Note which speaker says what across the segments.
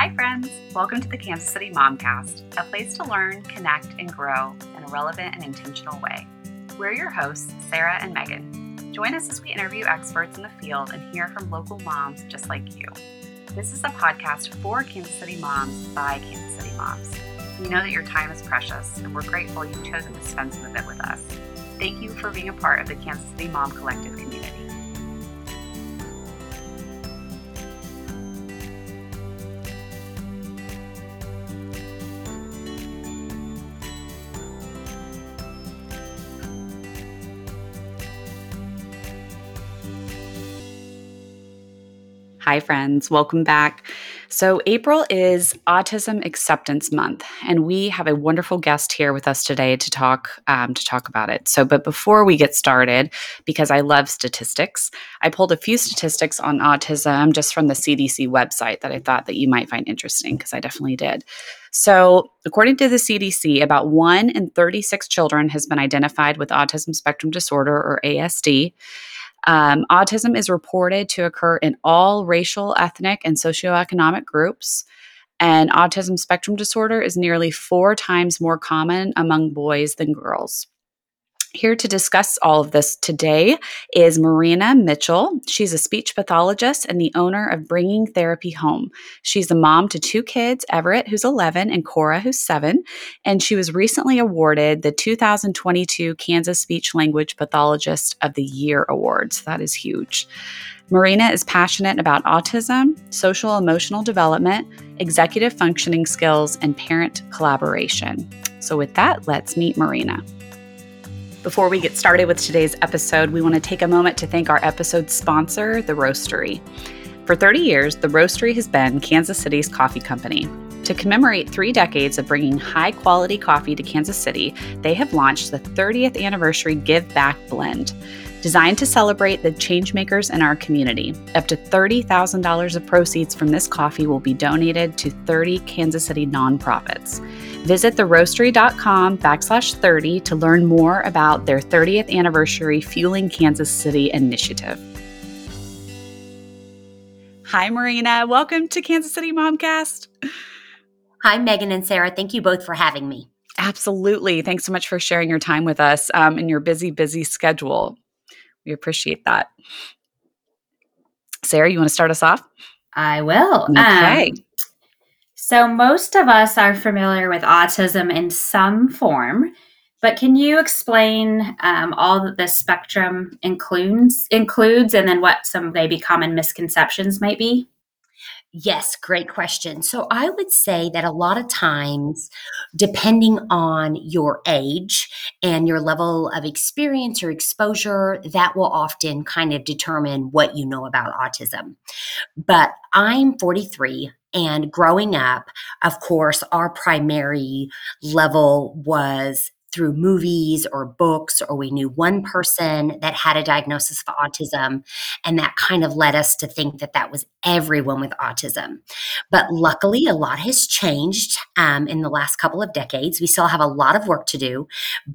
Speaker 1: Hi, friends. Welcome to the Kansas City Momcast, a place to learn, connect, and grow in a relevant and intentional way. We're your hosts, Sarah and Megan. Join us as we interview experts in the field and hear from local moms just like you. This is a podcast for Kansas City moms by Kansas City moms. We know that your time is precious, and we're grateful you've chosen to spend some of it with us. Thank you for being a part of the Kansas City Mom Collective community. Hi, friends. Welcome back. So, April is Autism Acceptance Month, and we have a wonderful guest here with us today to talk um, to talk about it. So, but before we get started, because I love statistics, I pulled a few statistics on autism just from the CDC website that I thought that you might find interesting, because I definitely did. So, according to the CDC, about one in 36 children has been identified with autism spectrum disorder or ASD. Um, autism is reported to occur in all racial, ethnic, and socioeconomic groups. And autism spectrum disorder is nearly four times more common among boys than girls. Here to discuss all of this today is Marena Mitchell. She's a speech pathologist and the owner of Bringing Therapy Home. She's a mom to two kids, Everett, who's 11, and Cora, who's 7. And she was recently awarded the 2022 Kansas Speech Language Pathologist of the Year Award. So that is huge. Marena is passionate about autism, social emotional development, executive functioning skills, and parent collaboration. So, with that, let's meet Marena. Before we get started with today's episode, we want to take a moment to thank our episode sponsor, The Roastery. For 30 years, The Roastery has been Kansas City's coffee company. To commemorate three decades of bringing high quality coffee to Kansas City, they have launched the 30th anniversary Give Back Blend. Designed to celebrate the changemakers in our community, up to $30,000 of proceeds from this coffee will be donated to 30 Kansas City nonprofits. Visit theroastery.com backslash 30 to learn more about their 30th anniversary Fueling Kansas City initiative. Hi, Marena. Welcome to Kansas City Momcast.
Speaker 2: Hi, Megan and Sarah. Thank you both for having me.
Speaker 1: Absolutely. Thanks so much for sharing your time with us um, in your busy, busy schedule. We appreciate that. Sarah, you want to start us off?
Speaker 3: I will.
Speaker 1: Okay. Um,
Speaker 3: so, most of us are familiar with autism in some form, but can you explain um, all that the spectrum includes, includes, and then what some maybe common misconceptions might be?
Speaker 2: Yes, great question. So I would say that a lot of times, depending on your age and your level of experience or exposure, that will often kind of determine what you know about autism. But I'm 43. And growing up, of course, our primary level was through movies or books, or we knew one person that had a diagnosis of autism. And that kind of led us to think that that was everyone with autism. But luckily, a lot has changed um, in the last couple of decades. We still have a lot of work to do,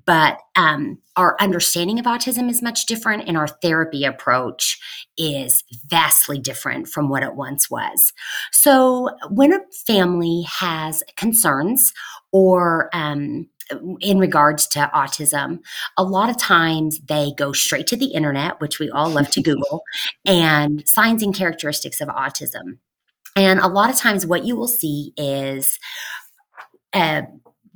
Speaker 2: but um, our understanding of autism is much different, and our therapy approach is vastly different from what it once was. So, when a family has concerns or um, in regards to autism, a lot of times they go straight to the internet, which we all love to Google, and signs and characteristics of autism. And a lot of times, what you will see is uh,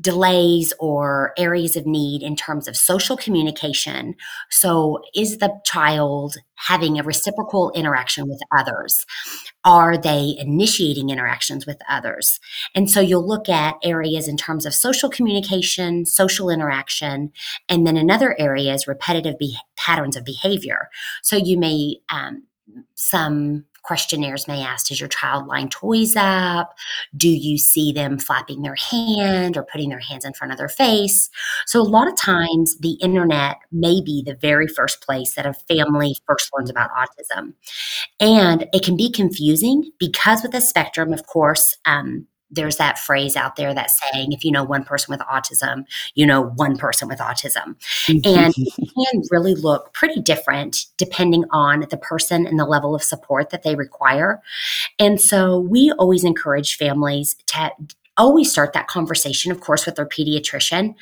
Speaker 2: delays or areas of need in terms of social communication. So, is the child having a reciprocal interaction with others? Are they initiating interactions with others? And so, you'll look at areas in terms of social communication, social interaction, and then another area is repetitive be- patterns of behavior. So, you may um, some questionnaires may ask Does your child line toys up? Do you see them flapping their hand or putting their hands in front of their face? So, a lot of times, the internet may be the very first place that a family first learns about autism. And it can be confusing because with the spectrum, of course, um, there's that phrase out there that's saying if you know one person with autism you know one person with autism and it can really look pretty different depending on the person and the level of support that they require and so we always encourage families to always start that conversation, of course, with their pediatrician,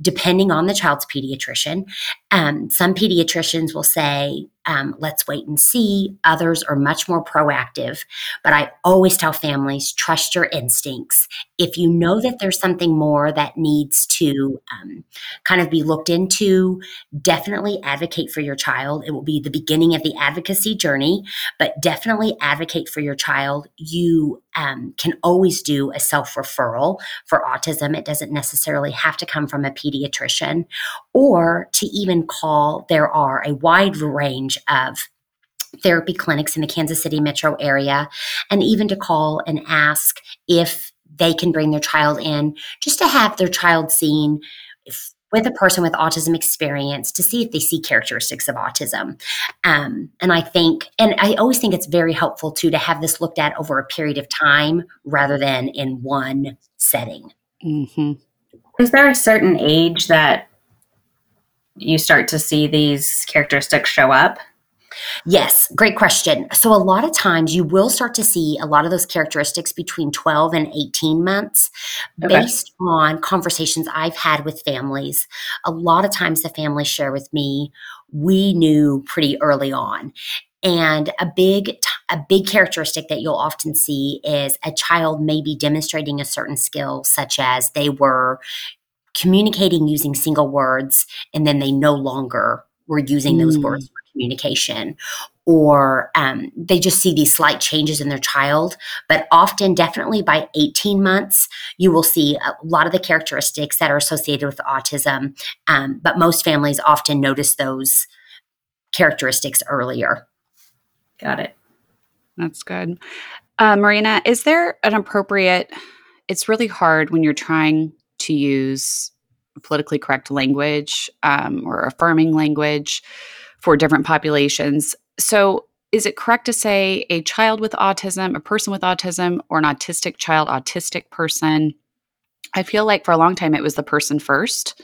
Speaker 2: depending on the child's pediatrician. Um, some pediatricians will say, um, let's wait and see. Others are much more proactive. But I always tell families trust your instincts. If you know that there's something more that needs to um, kind of be looked into, definitely advocate for your child. It will be the beginning of the advocacy journey, but definitely advocate for your child. You um, can always do a self referral for autism. It doesn't necessarily have to come from a pediatrician or to even call. There are a wide range of therapy clinics in the Kansas City metro area, and even to call and ask if they can bring their child in just to have their child seen if, with a person with autism experience to see if they see characteristics of autism. Um, and I think, and I always think it's very helpful too to have this looked at over a period of time rather than in one setting.
Speaker 3: Mm-hmm. Is there a certain age that you start to see these characteristics show up?
Speaker 2: Yes, great question. So, a lot of times you will start to see a lot of those characteristics between 12 and 18 months okay. based on conversations I've had with families. A lot of times the families share with me, we knew pretty early on. And a big a big characteristic that you'll often see is a child may be demonstrating a certain skill such as they were communicating using single words and then they no longer were using mm. those words for communication or um, they just see these slight changes in their child. But often, definitely by 18 months, you will see a lot of the characteristics that are associated with autism. Um, but most families often notice those characteristics earlier.
Speaker 3: Got it.
Speaker 1: That's good. Uh, Marena, is there an appropriate? It's really hard when you're trying to use politically correct language um, or affirming language for different populations. So, is it correct to say a child with autism, a person with autism, or an autistic child, autistic person? I feel like for a long time it was the person first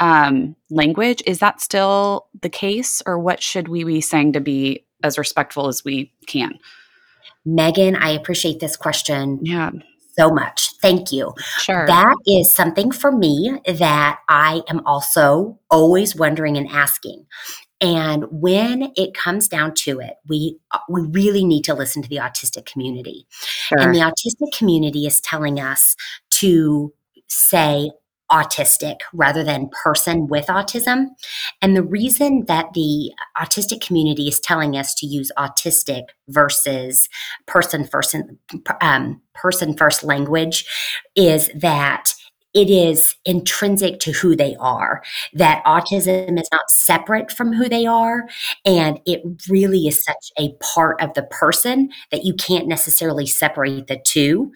Speaker 1: um, language. Is that still the case, or what should we be saying to be as respectful as we can?
Speaker 2: Megan, I appreciate this question.
Speaker 1: Yeah
Speaker 2: so much. Thank you.
Speaker 1: Sure.
Speaker 2: That is something for me that I am also always wondering and asking. And when it comes down to it, we we really need to listen to the autistic community. Sure. And the autistic community is telling us to say autistic rather than person with autism. And the reason that the autistic community is telling us to use autistic versus person first um, person first language is that it is intrinsic to who they are, that autism is not separate from who they are. And it really is such a part of the person that you can't necessarily separate the two.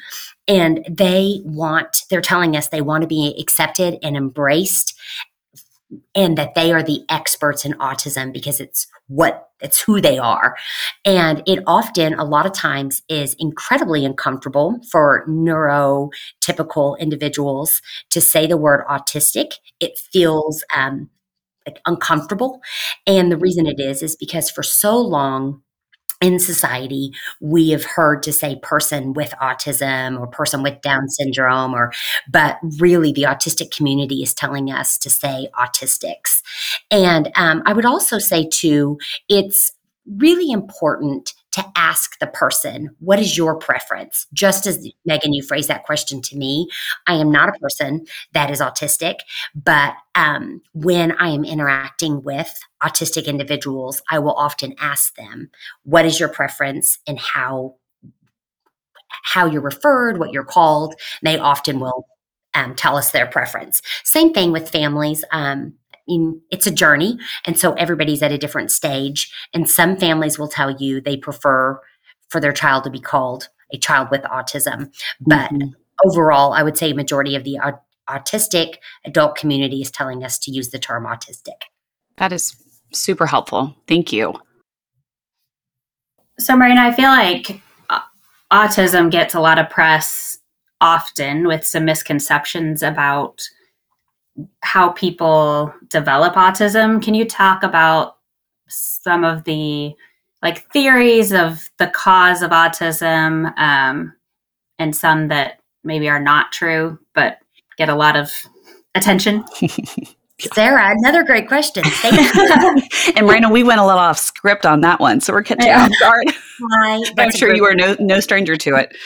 Speaker 2: And they want, they're telling us they want to be accepted and embraced and that they are the experts in autism because it's what it's who they are. And it often a lot of times is incredibly uncomfortable for neurotypical individuals to say the word autistic. It feels um, like uncomfortable. And the reason it is is because for so long in society, we have heard to say person with autism or person with Down syndrome, or but really the autistic community is telling us to say autistics. And um, I would also say too, it's really important to ask the person, what is your preference? Just as Megan, you phrased that question to me, I am not a person that is autistic, but um, when I am interacting with autistic individuals, I will often ask them, what is your preference and how how you're referred, what you're called. They often will um, tell us their preference. Same thing with families. Um, mean, it's a journey. And so everybody's at a different stage. And some families will tell you they prefer for their child to be called a child with autism. But mm-hmm. overall, I would say majority of the autistic adult community is telling us to use the term autistic.
Speaker 1: That is super helpful. Thank you.
Speaker 3: So, Marena, I feel like uh, autism gets a lot of press often with some misconceptions about how people develop autism. Can you talk about some of the like theories of the cause of autism um, and some that maybe are not true but get a lot of attention?
Speaker 2: Sarah, another great question.
Speaker 1: and Raina, we went a little off script on that one, so we're catching yeah. off guard. I'm sure you are no no stranger to it.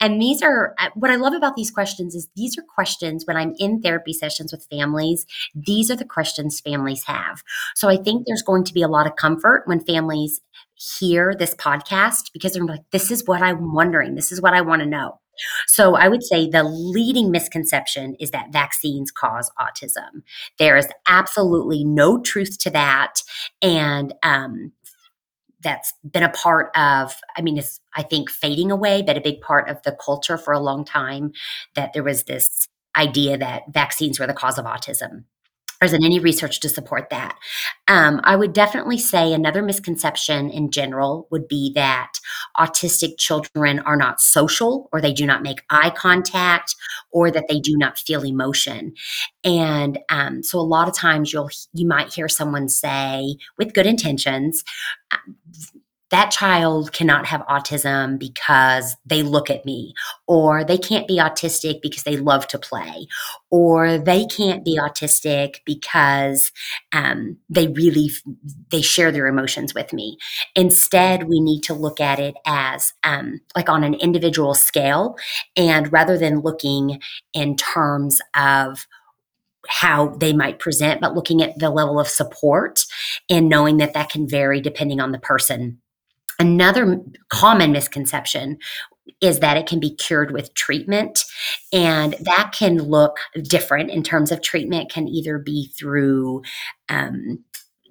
Speaker 2: and these are uh, what I love about these questions is these are questions when I'm in therapy sessions with families. These are the questions families have. So I think there's going to be a lot of comfort when families hear this podcast because they're like, "This is what I'm wondering. This is what I want to know." So I would say the leading misconception is that vaccines cause autism. There is absolutely no truth to that. And um, that's been a part of i mean it's i think fading away but a big part of the culture for a long time that there was this idea that vaccines were the cause of autism there isn't any research to support that. Um, I would definitely say another misconception in general would be that autistic children are not social or they do not make eye contact or that they do not feel emotion. And um, so a lot of times you'll you might hear someone say with good intentions that child cannot have autism because they look at me, or they can't be autistic because they love to play, or they can't be autistic because um, they really they share their emotions with me. Instead, we need to look at it as um, like on an individual scale, and rather than looking in terms of how they might present, but looking at the level of support and knowing that that can vary depending on the person Another common misconception is that it can be cured with treatment. And that can look different in terms of treatment, can either be through um,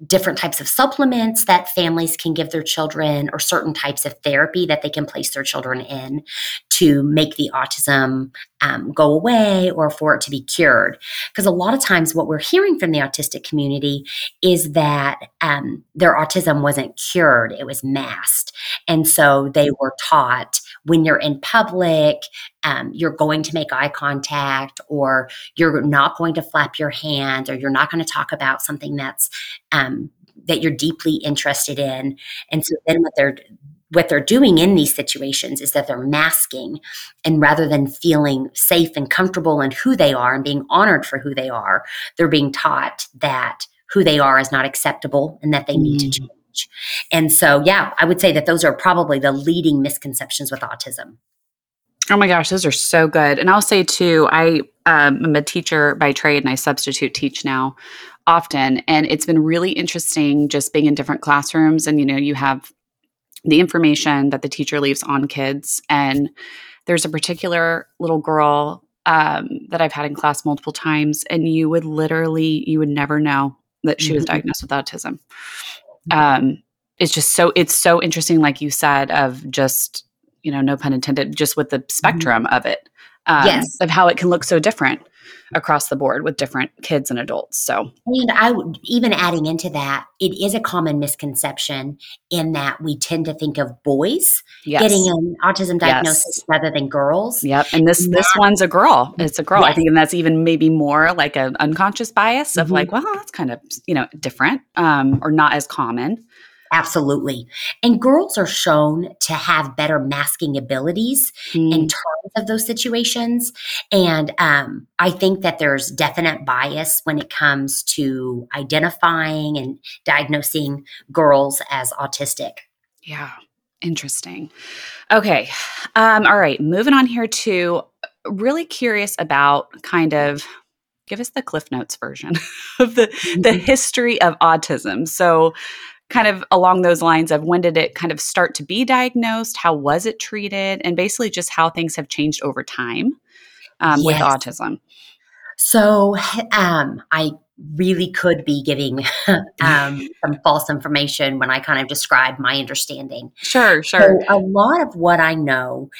Speaker 2: different types of supplements that families can give their children or certain types of therapy that they can place their children in to make the autism um, go away or for it to be cured. Because a lot of times, what we're hearing from the autistic community is that um, their autism wasn't cured, it was masked. And so they were taught when you're in public, um, you're going to make eye contact, or you're not going to flap your hand, or you're not going to talk about something that's um, that you're deeply interested in. And so then what they're what they're doing in these situations is that they're masking and rather than feeling safe and comfortable in who they are and being honored for who they are they're being taught that who they are is not acceptable and that they need mm. to change and so, yeah, I would say that those are probably the leading misconceptions with autism.
Speaker 1: Oh my gosh, those are so good. And I'll say too, I um, am a teacher by trade and I substitute teach now often. And it's been really interesting just being in different classrooms. And, you know, you have the information that the teacher leaves on kids. And there's a particular little girl um, that I've had in class multiple times. And you would literally, you would never know that she mm-hmm. was diagnosed with autism um, it's just so it's so interesting, like you said, of just you know, no pun intended, just with the mm-hmm. spectrum mm-hmm. of it, um, yes, of how it can look so different across the board with different kids and adults. So,
Speaker 2: and I would even adding into that, it is a common misconception in that we tend to think of boys yes. getting an autism diagnosis yes. rather than girls.
Speaker 1: Yep, and this this one's a girl. It's a girl. Yes. I think, and that's even maybe more like an unconscious bias of mm-hmm. like, well, that's kind of you know different um, or not as common.
Speaker 2: Absolutely. And girls are shown to have better masking abilities mm. in terms of those situations. And um, I think that there's definite bias when it comes to identifying and diagnosing girls as autistic.
Speaker 1: Yeah. Interesting. Okay. Um, all right. Moving on here to really curious about kind of give us the cliff notes version of the the mm-hmm. history of autism so kind of along those lines of when did it kind of start to be diagnosed? How was it treated? And basically just how things have changed over time um, yes. with autism.
Speaker 2: So um, I really could be giving um, some false information when I kind of describe my understanding.
Speaker 1: Sure, sure.
Speaker 2: So a lot of what I know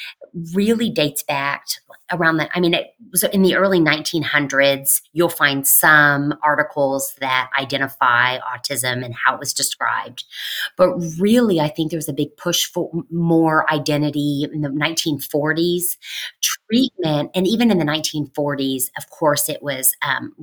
Speaker 2: really dates back around that. I mean, it was in the early 1900s. You'll find some articles that identify autism and how it was described. But really, I think there was a big push for more identity in the 1940s. Treatment, and even in the 1940s, of course, it was um,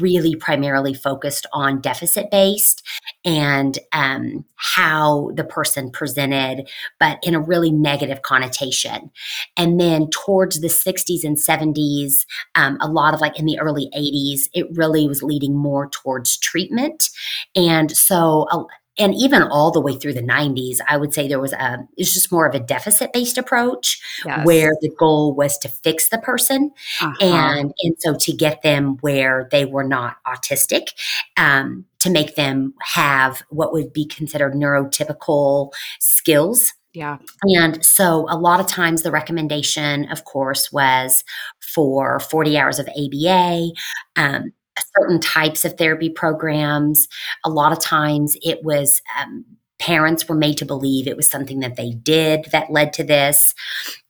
Speaker 2: really primarily focused on deficit based and um, how the person presented, but in a really negative connotation. And then towards the 60s and 70s, um, a lot of like in the early 80s, it really was leading more towards treatment. And so, uh, and even all the way through the 90s i would say there was a it's just more of a deficit based approach yes. where the goal was to fix the person uh-huh. and and so to get them where they were not autistic um, to make them have what would be considered neurotypical skills
Speaker 1: yeah.
Speaker 2: And so a lot of times the recommendation, of course, was for 40 hours of ABA, um, certain types of therapy programs. A lot of times it was um, parents were made to believe it was something that they did that led to this.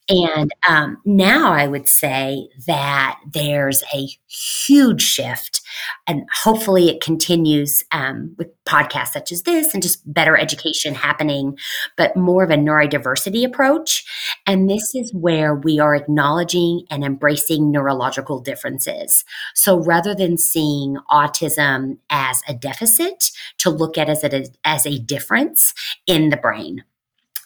Speaker 2: And um, now I would say that there's a huge shift, and hopefully it continues um, with podcasts such as this and just better education happening, but more of a neurodiversity approach. And this is where we are acknowledging and embracing neurological differences. So rather than seeing autism as a deficit, to look at as a, as a difference in the brain.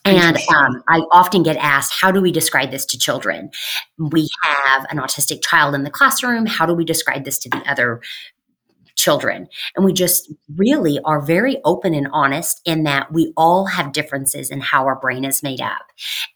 Speaker 2: And um, I often get asked, how do we describe this to children? We have an autistic child in the classroom. How do we describe this to the other children. And we just really are very open and honest in that we all have differences in how our brain is made up.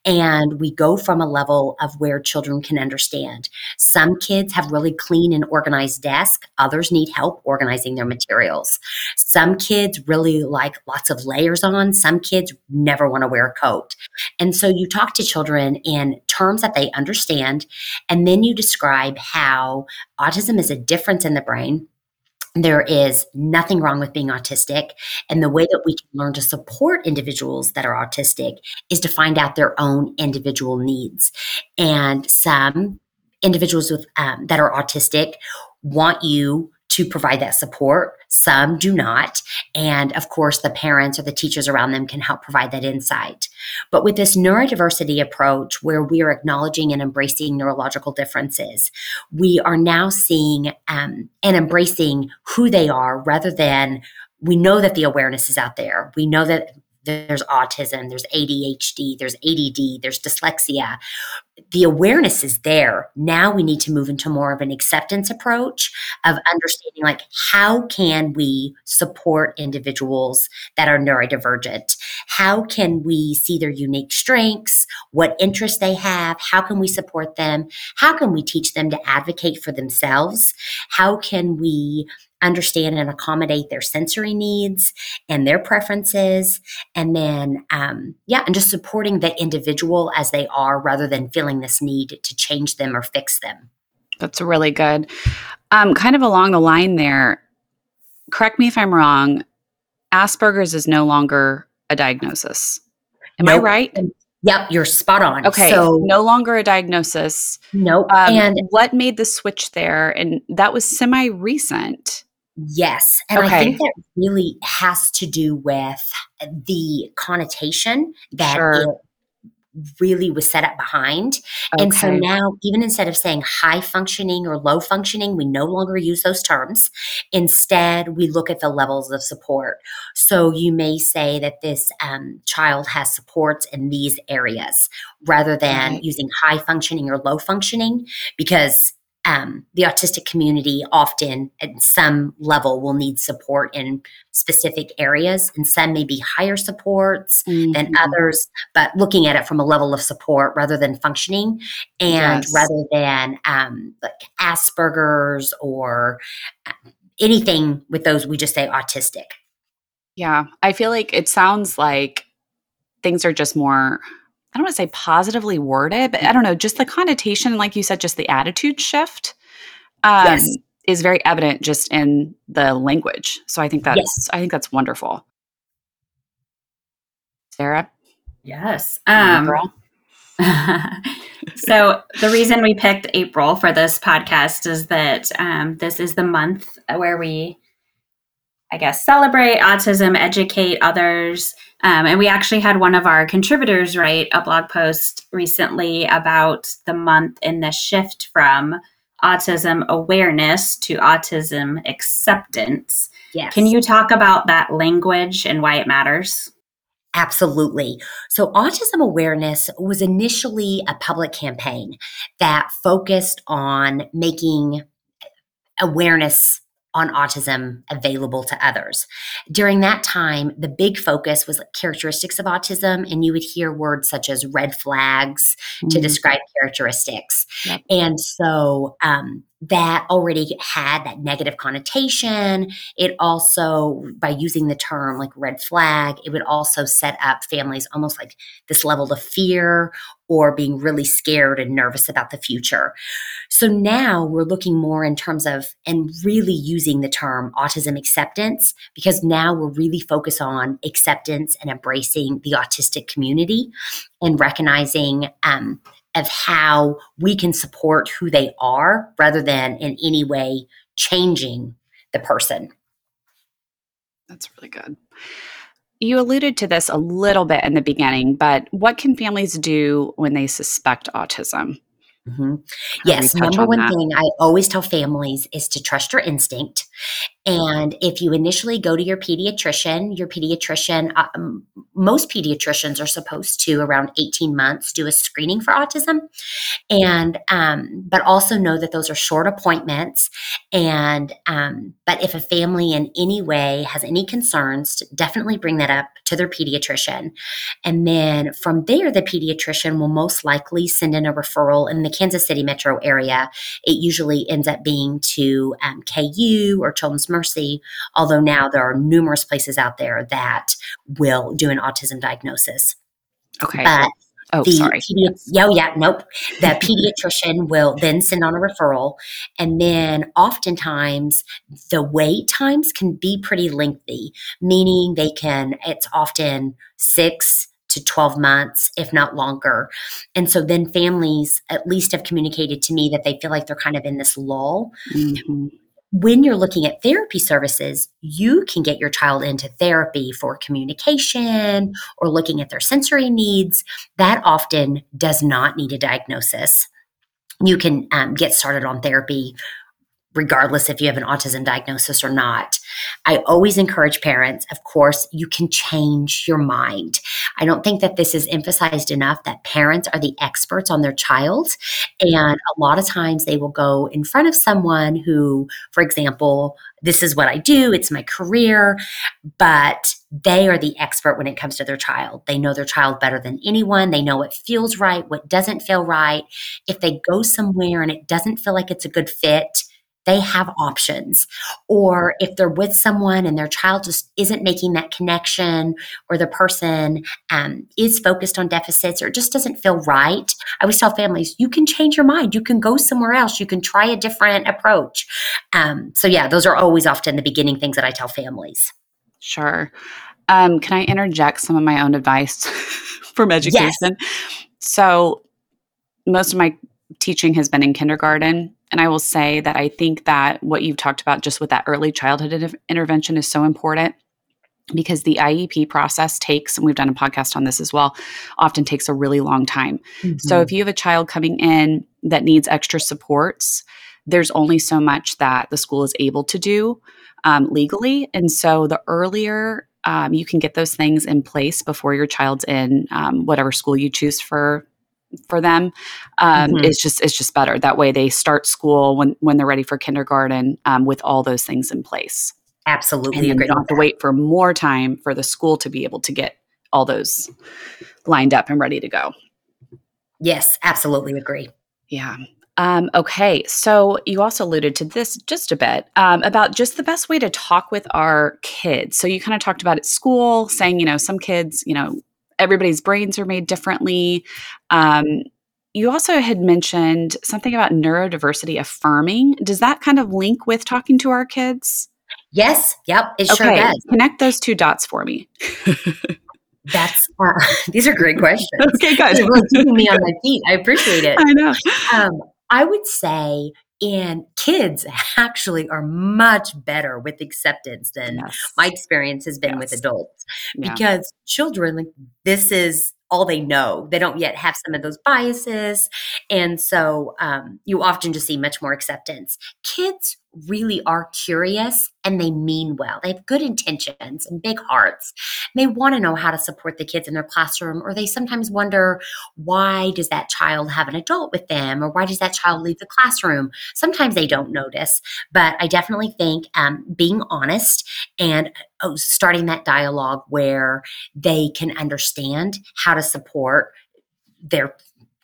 Speaker 2: And we go from a level of where children can understand. Some kids have really clean and organized desks, others need help organizing their materials. Some kids really like lots of layers on, some kids never want to wear a coat. And so you talk to children in terms that they understand, and then you describe how autism is a difference in the brain there is nothing wrong with being autistic. And the way that we can learn to support individuals that are autistic is to find out their own individual needs. And some individuals with um, that are autistic want you to provide that support. Some do not. And of course, the parents or the teachers around them can help provide that insight. But with this neurodiversity approach, where we are acknowledging and embracing neurological differences, we are now seeing um, and embracing who they are rather than we know that the awareness is out there. We know that there's autism, there's ADHD, there's ADD, there's dyslexia. The awareness is there. Now we need to move into more of an acceptance approach of understanding like how can we support individuals that are neurodivergent? How can we see their unique strengths, what interests they have, how can we support them? How can we teach them to advocate for themselves? How can we understand and accommodate their sensory needs and their preferences. And then, um, yeah, and just supporting the individual as they are rather than feeling this need to change them or fix them.
Speaker 1: That's really good. Um, kind of along the line there, correct me if I'm wrong, Asperger's is no longer a diagnosis. Am nope. I right?
Speaker 2: Yep, you're spot on.
Speaker 1: Okay, so no longer a diagnosis.
Speaker 2: Nope.
Speaker 1: Um, and what made the switch there? And that was semi recent.
Speaker 2: Yes. And okay. I think that really has to do with the connotation that sure. it really was set up behind. Okay. And so now, even instead of saying high functioning or low functioning, we no longer use those terms. Instead, we look at the levels of support. So you may say that this um, child has supports in these areas rather than right. using high functioning or low functioning because um, the autistic community often at some level will need support in specific areas and some may be higher supports mm-hmm. than others but looking at it from a level of support rather than functioning and yes. rather than um, like asperger's or uh, anything with those we just say autistic
Speaker 1: yeah i feel like it sounds like things are just more I don't want to say positively worded, but I don't know, just the connotation, like you said, just the attitude shift um, yes. is very evident just in the language. So I think that's yes. I think that's wonderful. Sarah?
Speaker 3: Yes. Um, so the reason we picked April for this podcast is that um, this is the month where we, I guess, celebrate autism, educate others Um, and we actually had one of our contributors write a blog post recently about the month and the shift from autism awareness to autism acceptance.
Speaker 2: Yes.
Speaker 3: Can you talk about that language and why it matters?
Speaker 2: Absolutely. So, autism awareness was initially a public campaign that focused on making awareness on autism available to others. During that time, the big focus was characteristics of autism, and you would hear words such as red flags mm-hmm. to describe characteristics. Yep. And so um, that already had that negative connotation. It also, by using the term like red flag, it would also set up families almost like this level of fear or being really scared and nervous about the future. So now we're looking more in terms of and really using the term autism acceptance because now we're really focused on acceptance and embracing the autistic community and recognizing um, of how we can support who they are rather than in any way changing the person.
Speaker 1: That's really good. You alluded to this a little bit in the beginning, but what can families do when they suspect autism?
Speaker 2: Mm-hmm. Yes, number on one that? thing I always tell families is to trust your instinct. And if you initially go to your pediatrician, your pediatrician, uh, most pediatricians are supposed to around 18 months do a screening for autism. And, um, but also know that those are short appointments. And, um, but if a family in any way has any concerns, definitely bring that up to their pediatrician. And then from there, the pediatrician will most likely send in a referral in the Kansas City metro area. It usually ends up being to um, KU or Children's Mercy, although now there are numerous places out there that will do an autism diagnosis.
Speaker 1: Okay.
Speaker 2: But
Speaker 1: Oh,
Speaker 2: the
Speaker 1: sorry.
Speaker 2: Pedi- yeah, oh, yeah, nope. The pediatrician will then send on a referral. And then oftentimes the wait times can be pretty lengthy, meaning they can, it's often six to 12 months, if not longer. And so then families at least have communicated to me that they feel like they're kind of in this lull. Mm-hmm when you're looking at therapy services, you can get your child into therapy for communication or looking at their sensory needs. That often does not need a diagnosis. You can um, get started on therapy regardless if you have an autism diagnosis or not. I always encourage parents, of course, you can change your mind. I don't think that this is emphasized enough that parents are the experts on their child. And a lot of times they will go in front of someone who, for example, this is what I do, it's my career, but they are the expert when it comes to their child. They know their child better than anyone. They know what feels right, what doesn't feel right. If they go somewhere and it doesn't feel like it's a good fit, they have options. Or if they're with someone and their child just isn't making that connection, or the person um, is focused on deficits or just doesn't feel right, I always tell families, you can change your mind. You can go somewhere else. You can try a different approach. Um, so, yeah, those are always often the beginning things that I tell families.
Speaker 1: Sure. Um, can I interject some of my own advice from education? Yes. So, most of my teaching has been in kindergarten. And I will say that I think that what you've talked about just with that early childhood intervention is so important because the IEP process takes, and we've done a podcast on this as well, often takes a really long time. Mm-hmm. So if you have a child coming in that needs extra supports, there's only so much that the school is able to do um, legally. And so the earlier um, you can get those things in place before your child's in um, whatever school you choose for for them um, mm-hmm. is just it's just better. That way they start school when when they're ready for kindergarten um, with all those things in place.
Speaker 2: Absolutely
Speaker 1: and they don't have to wait for more time for the school to be able to get all those lined up and ready to go.
Speaker 2: Yes absolutely agree.
Speaker 1: Yeah. Um, okay, so you also alluded to this just a bit um, about just the best way to talk with our kids. So you kind of talked about at school, saying, you know, some kids, you know, everybody's brains are made differently. Um, you also had mentioned something about neurodiversity affirming. Does that kind of link with talking to our kids?
Speaker 2: Yes. Yep. It okay. sure does.
Speaker 1: Connect those two dots for me.
Speaker 2: That's uh, these are great questions.
Speaker 1: okay, guys,
Speaker 2: You're really keeping me on my feet. I appreciate it.
Speaker 1: I know.
Speaker 2: Um, I would say and kids actually are much better with acceptance than
Speaker 1: Yes.
Speaker 2: my experience has been with
Speaker 1: Yes.
Speaker 2: adults
Speaker 1: Yeah.
Speaker 2: because children like this is all they know they don't yet have some of those biases and so um, you often just see much more acceptance kids really are curious and they mean well. They have good intentions and big hearts. They want to know how to support the kids in their classroom or they sometimes wonder why does that child have an adult with them or why does that child leave the classroom? Sometimes they don't notice but i definitely think um, being honest and oh, starting that dialogue where they can understand how to support their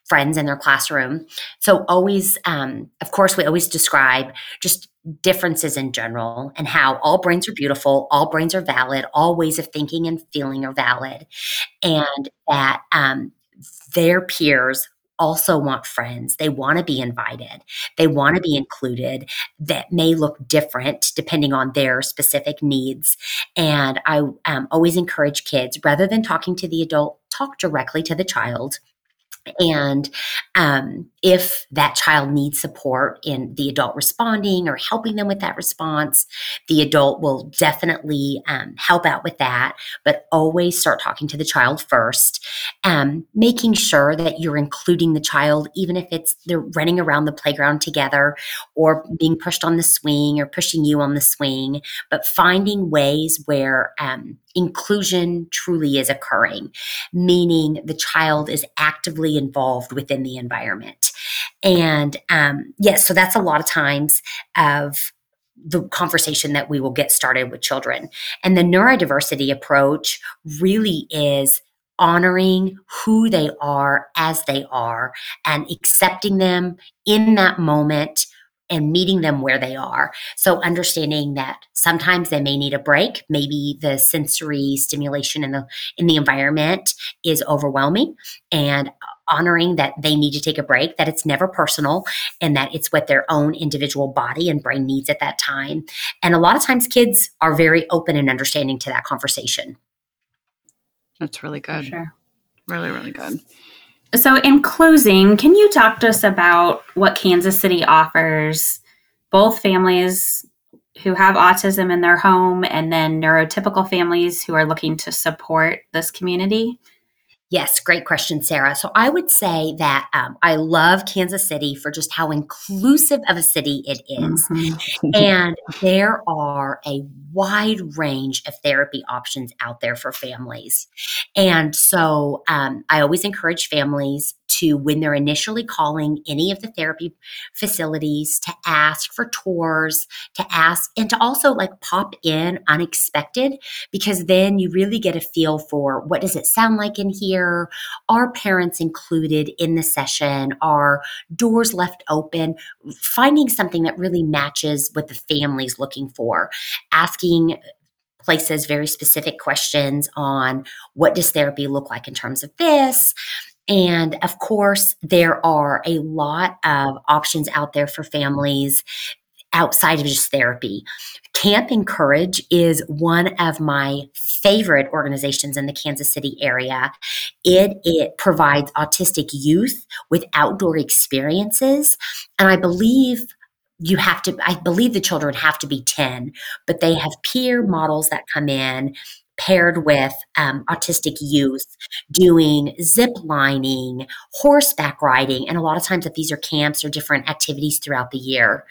Speaker 2: friends in their classroom. So, always, um, of course, we always describe just differences in general and how all brains are beautiful, all brains are valid, all ways of thinking and feeling are valid, and that um, their peers also want friends. They want to be invited. They want to be included that may look different depending on their specific needs. And I um, always encourage kids rather than talking to the adult, talk directly to the child. And um, if that child needs support in the adult responding or helping them with that response, the adult will definitely um, help out with that. But always start talking to the child first, um, making sure that you're including the child, even if it's they're running around the playground together or being pushed on the swing or pushing you on the swing, but finding ways where um, inclusion truly is occurring, meaning the child is actively involved within the environment. And um, yes, so that's a lot of times of the conversation that we will get started with children. And the neurodiversity approach really is honoring who they are as they are and accepting them in that moment and meeting them where they are. So understanding that sometimes they may need a break, maybe the sensory stimulation in the in the environment is overwhelming and honoring that they need to take a break, that it's never personal and that it's what their own individual body and brain needs at that time. And a lot of times kids are very open and understanding to that conversation.
Speaker 1: That's really good.
Speaker 3: Sure.
Speaker 1: Really, really good.
Speaker 3: So, in closing, can you talk to us about what Kansas City offers both families who have autism in their home and then neurotypical families who are looking to support this community?
Speaker 2: Yes, great question, Sarah. So I would say that um, I love Kansas City for just how inclusive of a city it is.
Speaker 3: Mhm.
Speaker 2: and there are a wide range of therapy options out there for families. And so um, I always encourage families to, when they're initially calling any of the therapy facilities, to ask for tours, to ask, and to also like pop in unexpected, because then you really get a feel for what does it sound like in here? Are parents included in the session? Are doors left open? Finding something that really matches what the family's looking for. Asking places very specific questions on what does therapy look like in terms of this and of course there are a lot of options out there for families outside of just therapy. Camp encourage is one of my favorite organizations in the kansas city area. It, it provides autistic youth with outdoor experiences and i believe you have to i believe the children have to be 10 but they have peer models that come in paired with um, autistic youth doing zip lining horseback riding and a lot of times if these are camps or different activities throughout the year.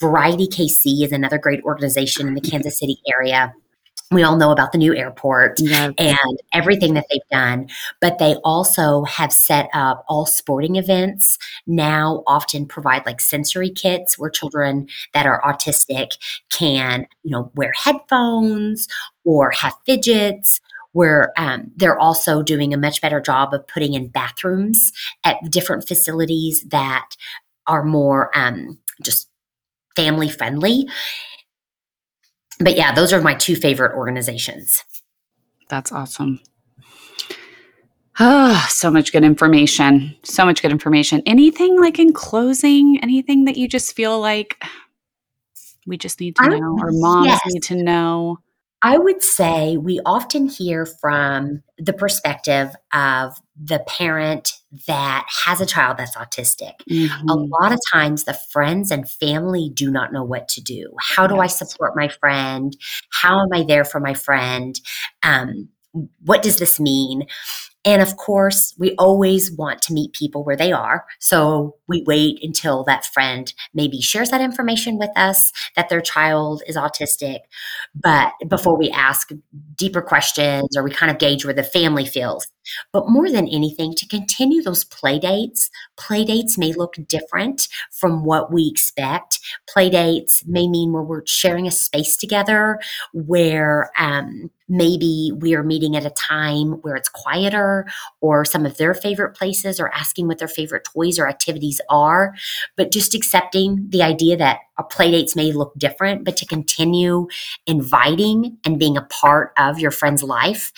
Speaker 2: Variety kc is another great organization in the kansas city area we all know about the new airport and everything that they've done. But they also have set up all sporting events now, often provide like sensory kits where children that are autistic can, you know, wear headphones or have fidgets. Where um, they're also doing a much better job of putting in bathrooms at different facilities that are more um, just family friendly. But yeah, those are my two favorite organizations.
Speaker 1: That's awesome. Ah, so much good information. So much good information. Anything like in closing, anything that you just feel like we just need to know or moms
Speaker 2: yes.
Speaker 1: need to know?
Speaker 2: I would say we often hear from the perspective of the parent that has a child that's autistic. Mm-hmm. A lot of times, the friends and family do not know what to do. How do yes. I support my friend? How am I there for my friend? Um, what does this mean? And of course, we always want to meet people where they are. So we wait until that friend maybe shares that information with us that their child is autistic, but before we ask deeper questions or we kind of gauge where the family feels. But more than anything, to continue those play dates, play dates may look different from what we expect. Play dates may mean where we're sharing a space together, where um, maybe we are meeting at a time where it's quieter or some of their favorite places or asking what their favorite toys or activities are but just accepting the idea that our play dates may look different but to continue inviting and being a part of your friend's life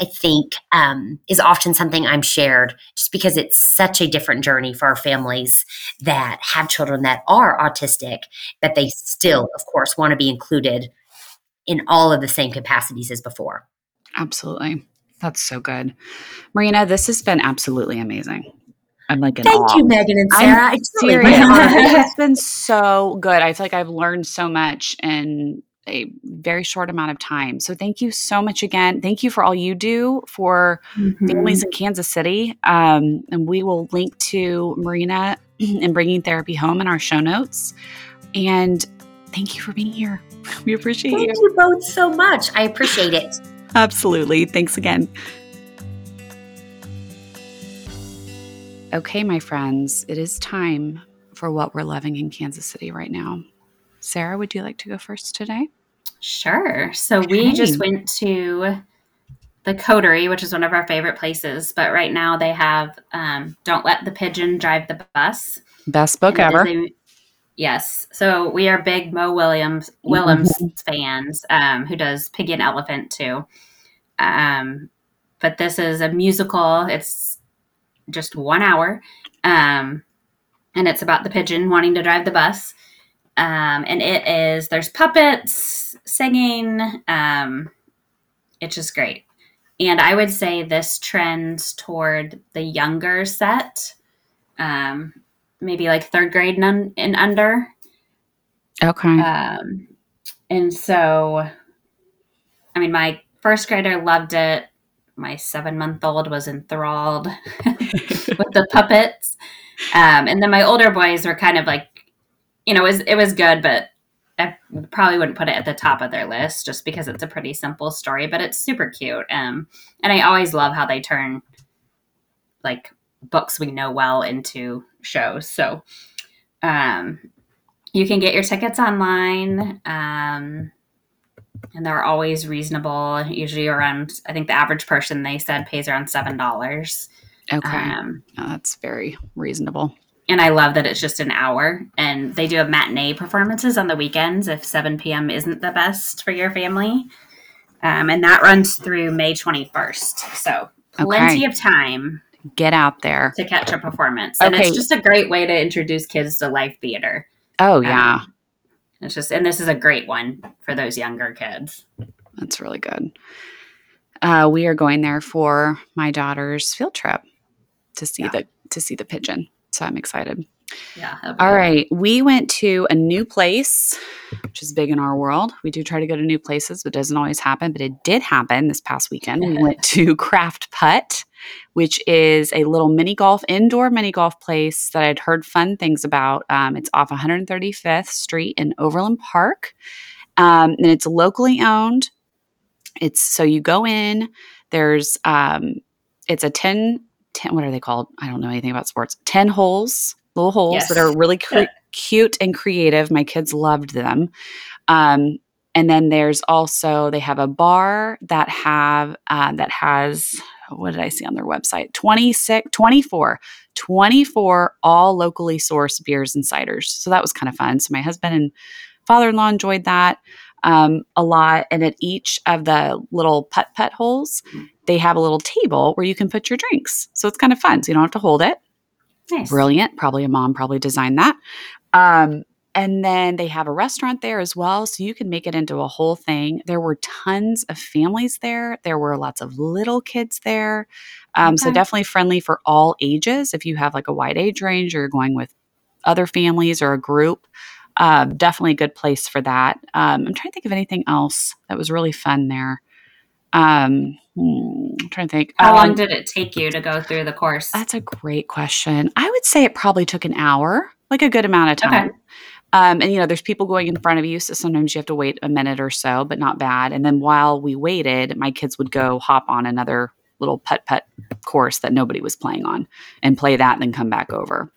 Speaker 2: i think um, is often something i'm shared just because it's such a different journey for our families that have children that are autistic that they still of course want to be included in all of the same capacities as before.
Speaker 1: Absolutely. That's so good. Marena, this has been absolutely amazing. I'm like,
Speaker 2: thank awe. you, Megan and Sarah.
Speaker 1: I'm it's serious. it's been so good. I feel like I've learned so much in a very short amount of time. So thank you so much again. Thank you for all you do for mm-hmm. families in Kansas City. Um, and we will link to Marena and bringing therapy home in our show notes. And thank you for being here. We appreciate
Speaker 2: Thank
Speaker 1: you.
Speaker 2: Thank you both so much. I appreciate it.
Speaker 1: Absolutely. Thanks again. Okay, my friends, it is time for what we're loving in Kansas City right now. Sarah, would you like to go first today?
Speaker 3: Sure. So okay. we just went to the Coterie, which is one of our favorite places, but right now they have um, Don't Let the Pigeon Drive the Bus.
Speaker 1: Best book ever.
Speaker 3: A, Yes. So we are big Mo Williams Willems mm-hmm. fans, um, who does Piggie and Elephant too. Um, but this is a musical. It's just one hour, um, and it's about the pigeon wanting to drive the bus. Um, and it is there's puppets singing. Um, it's just great. And I would say this trends toward the younger set. Um, maybe like third grade and, un- and under.
Speaker 1: Okay.
Speaker 3: Um, and so, I mean, my first grader loved it. My seven month old was enthralled with the puppets. Um, and then my older boys were kind of like, you know, it was, it was good, but I probably wouldn't put it at the top of their list just because it's a pretty simple story, but it's super cute. Um, and I always love how they turn like books we know well into shows. So um, you can get your tickets online. Um, and they're always reasonable, usually around, I think the average person they said pays around $7.
Speaker 1: Okay. Um, that's very reasonable.
Speaker 3: And I love that it's just an hour. And they do have matinee performances on the weekends if 7 p.m. isn't the best for your family. Um, and that runs through May 21st. So plenty okay. of time
Speaker 1: get out there
Speaker 3: to catch a performance. And okay. it's just a great way to introduce kids to live theater.
Speaker 1: Oh yeah. Um,
Speaker 3: it's just and this is a great one for those younger kids.
Speaker 1: That's really good. Uh, we are going there for my daughter's field trip to see yeah. the to see the pigeon. So I'm excited.
Speaker 3: Yeah.
Speaker 1: All right. We went to a new place, which is big in our world. We do try to go to new places, but it doesn't always happen. But it did happen this past weekend. We went to Craft Putt, which is a little mini golf, indoor mini golf place that I'd heard fun things about. Um, it's off 135th Street in Overland Park. Um, and it's locally owned. It's so you go in, there's, um, it's a 10, 10, what are they called? I don't know anything about sports. 10 holes little holes yes. that are really cute and creative. My kids loved them. Um, and then there's also they have a bar that have uh, that has what did I see on their website? 26, 24, 24 all locally sourced beers and ciders. So that was kind of fun. So my husband and father-in-law enjoyed that um, a lot. And at each of the little putt putt holes, they have a little table where you can put your drinks. So it's kind of fun. So you don't have to hold it. Nice. Brilliant. Probably a mom probably designed that. Um, and then they have a restaurant there as well. So you can make it into a whole thing. There were tons of families there, there were lots of little kids there. Um, So definitely friendly for all ages. If you have like a wide age range or you're going with other families or a group, um, definitely a good place for that. Um, I'm trying to think of anything else that was really fun there. Um, hmm, I'm trying to think.
Speaker 3: How
Speaker 1: Um,
Speaker 3: long did it take you to go through the course?
Speaker 1: that's a great question. I would say it probably took an hour, like a good amount of
Speaker 3: Okay.
Speaker 1: time. Um, and you know, there's people going in front of you, so sometimes you have to wait a minute or so, but not bad. And then while we waited, my kids would go hop on another little putt putt course that nobody was playing on and play that and then come back over.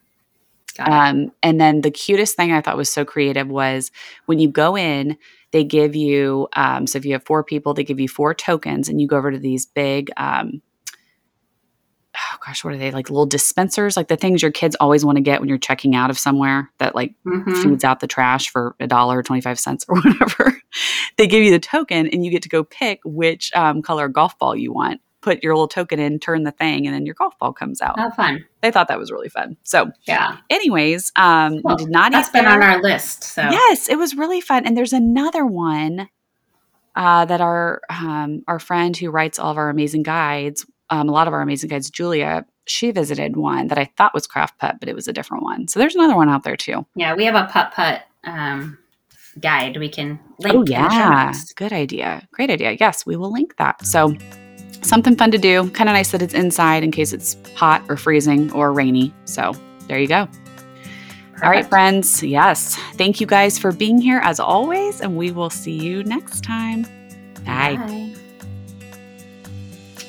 Speaker 1: Um, and then the cutest thing I thought was so creative was when you go in, they give you, um, so if you have four people, they give you four tokens and you go over to these big, um, oh gosh, what are they like little dispensers? Like the things your kids always want to get when you're checking out of somewhere that like
Speaker 3: Mhm.
Speaker 1: feeds out the trash for a dollar or 25 cents or whatever. they give you the token and you get to go pick which um, color golf ball you want. Put your little token in, turn the thing, and then your golf ball comes out.
Speaker 3: How fun.
Speaker 1: They thought that was really fun. So,
Speaker 3: Yeah.
Speaker 1: anyways, um, we did not
Speaker 3: That's been
Speaker 1: there.
Speaker 3: on our list. So
Speaker 1: Yes, it was really fun. And there's another one uh, that our um, our friend who writes all of our amazing guides, um, a lot of our amazing guides, Julia, she visited one that I thought was Craft Putt, but it was a different one. So there's another one out there too.
Speaker 3: yeah, we have a putt putt um, guide we can link.
Speaker 1: Oh
Speaker 3: in the show
Speaker 1: yeah, good idea. Great idea. Yes, we will link that. So something fun to do. Kind of nice that it's inside in case it's hot or freezing or rainy. So there you go. All right, friends. Yes. Thank you guys for being here as always, and we will see you next time. Bye.
Speaker 3: Bye.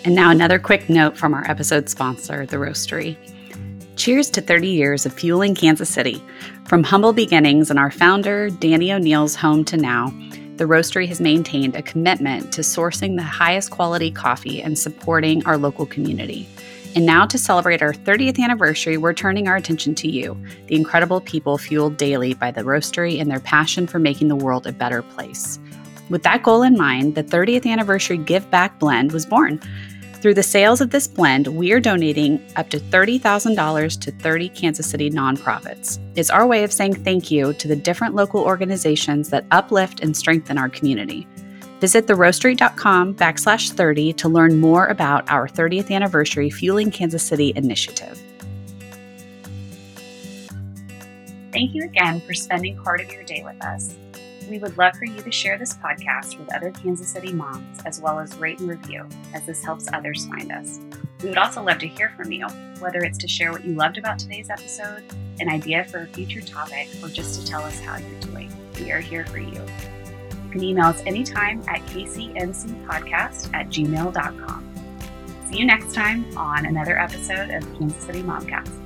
Speaker 1: And now, another quick note from our episode sponsor, The Roastery. Cheers to 30 years of fueling Kansas City. From humble beginnings and our founder, Danny O'Neill's home to now, The Roastery has maintained a commitment to sourcing the highest quality coffee and supporting our local community. And now, to celebrate our 30th anniversary, we're turning our attention to you, the incredible people fueled daily by The Roastery and their passion for making the world a better place. With that goal in mind, the 30th anniversary Give Back Blend was born. Through the sales of this blend, we are donating up to $30,000 to 30 Kansas City nonprofits. It's our way of saying thank you to the different local organizations that uplift and strengthen our community. Visit theroastery.com backslash 30 to learn more about our 30th anniversary Fueling Kansas City initiative. Thank you again for spending part of your day with us. We would love for you to share this podcast with other Kansas City moms, as well as rate and review, as this helps others find us. We would also love to hear from you, whether it's to share what you loved about today's episode, an idea for a future topic, or just to tell us how you're doing. We are here for you. You can email us anytime at kcncpodcast at gmail.com. See you next time on another episode of Kansas City Momcast.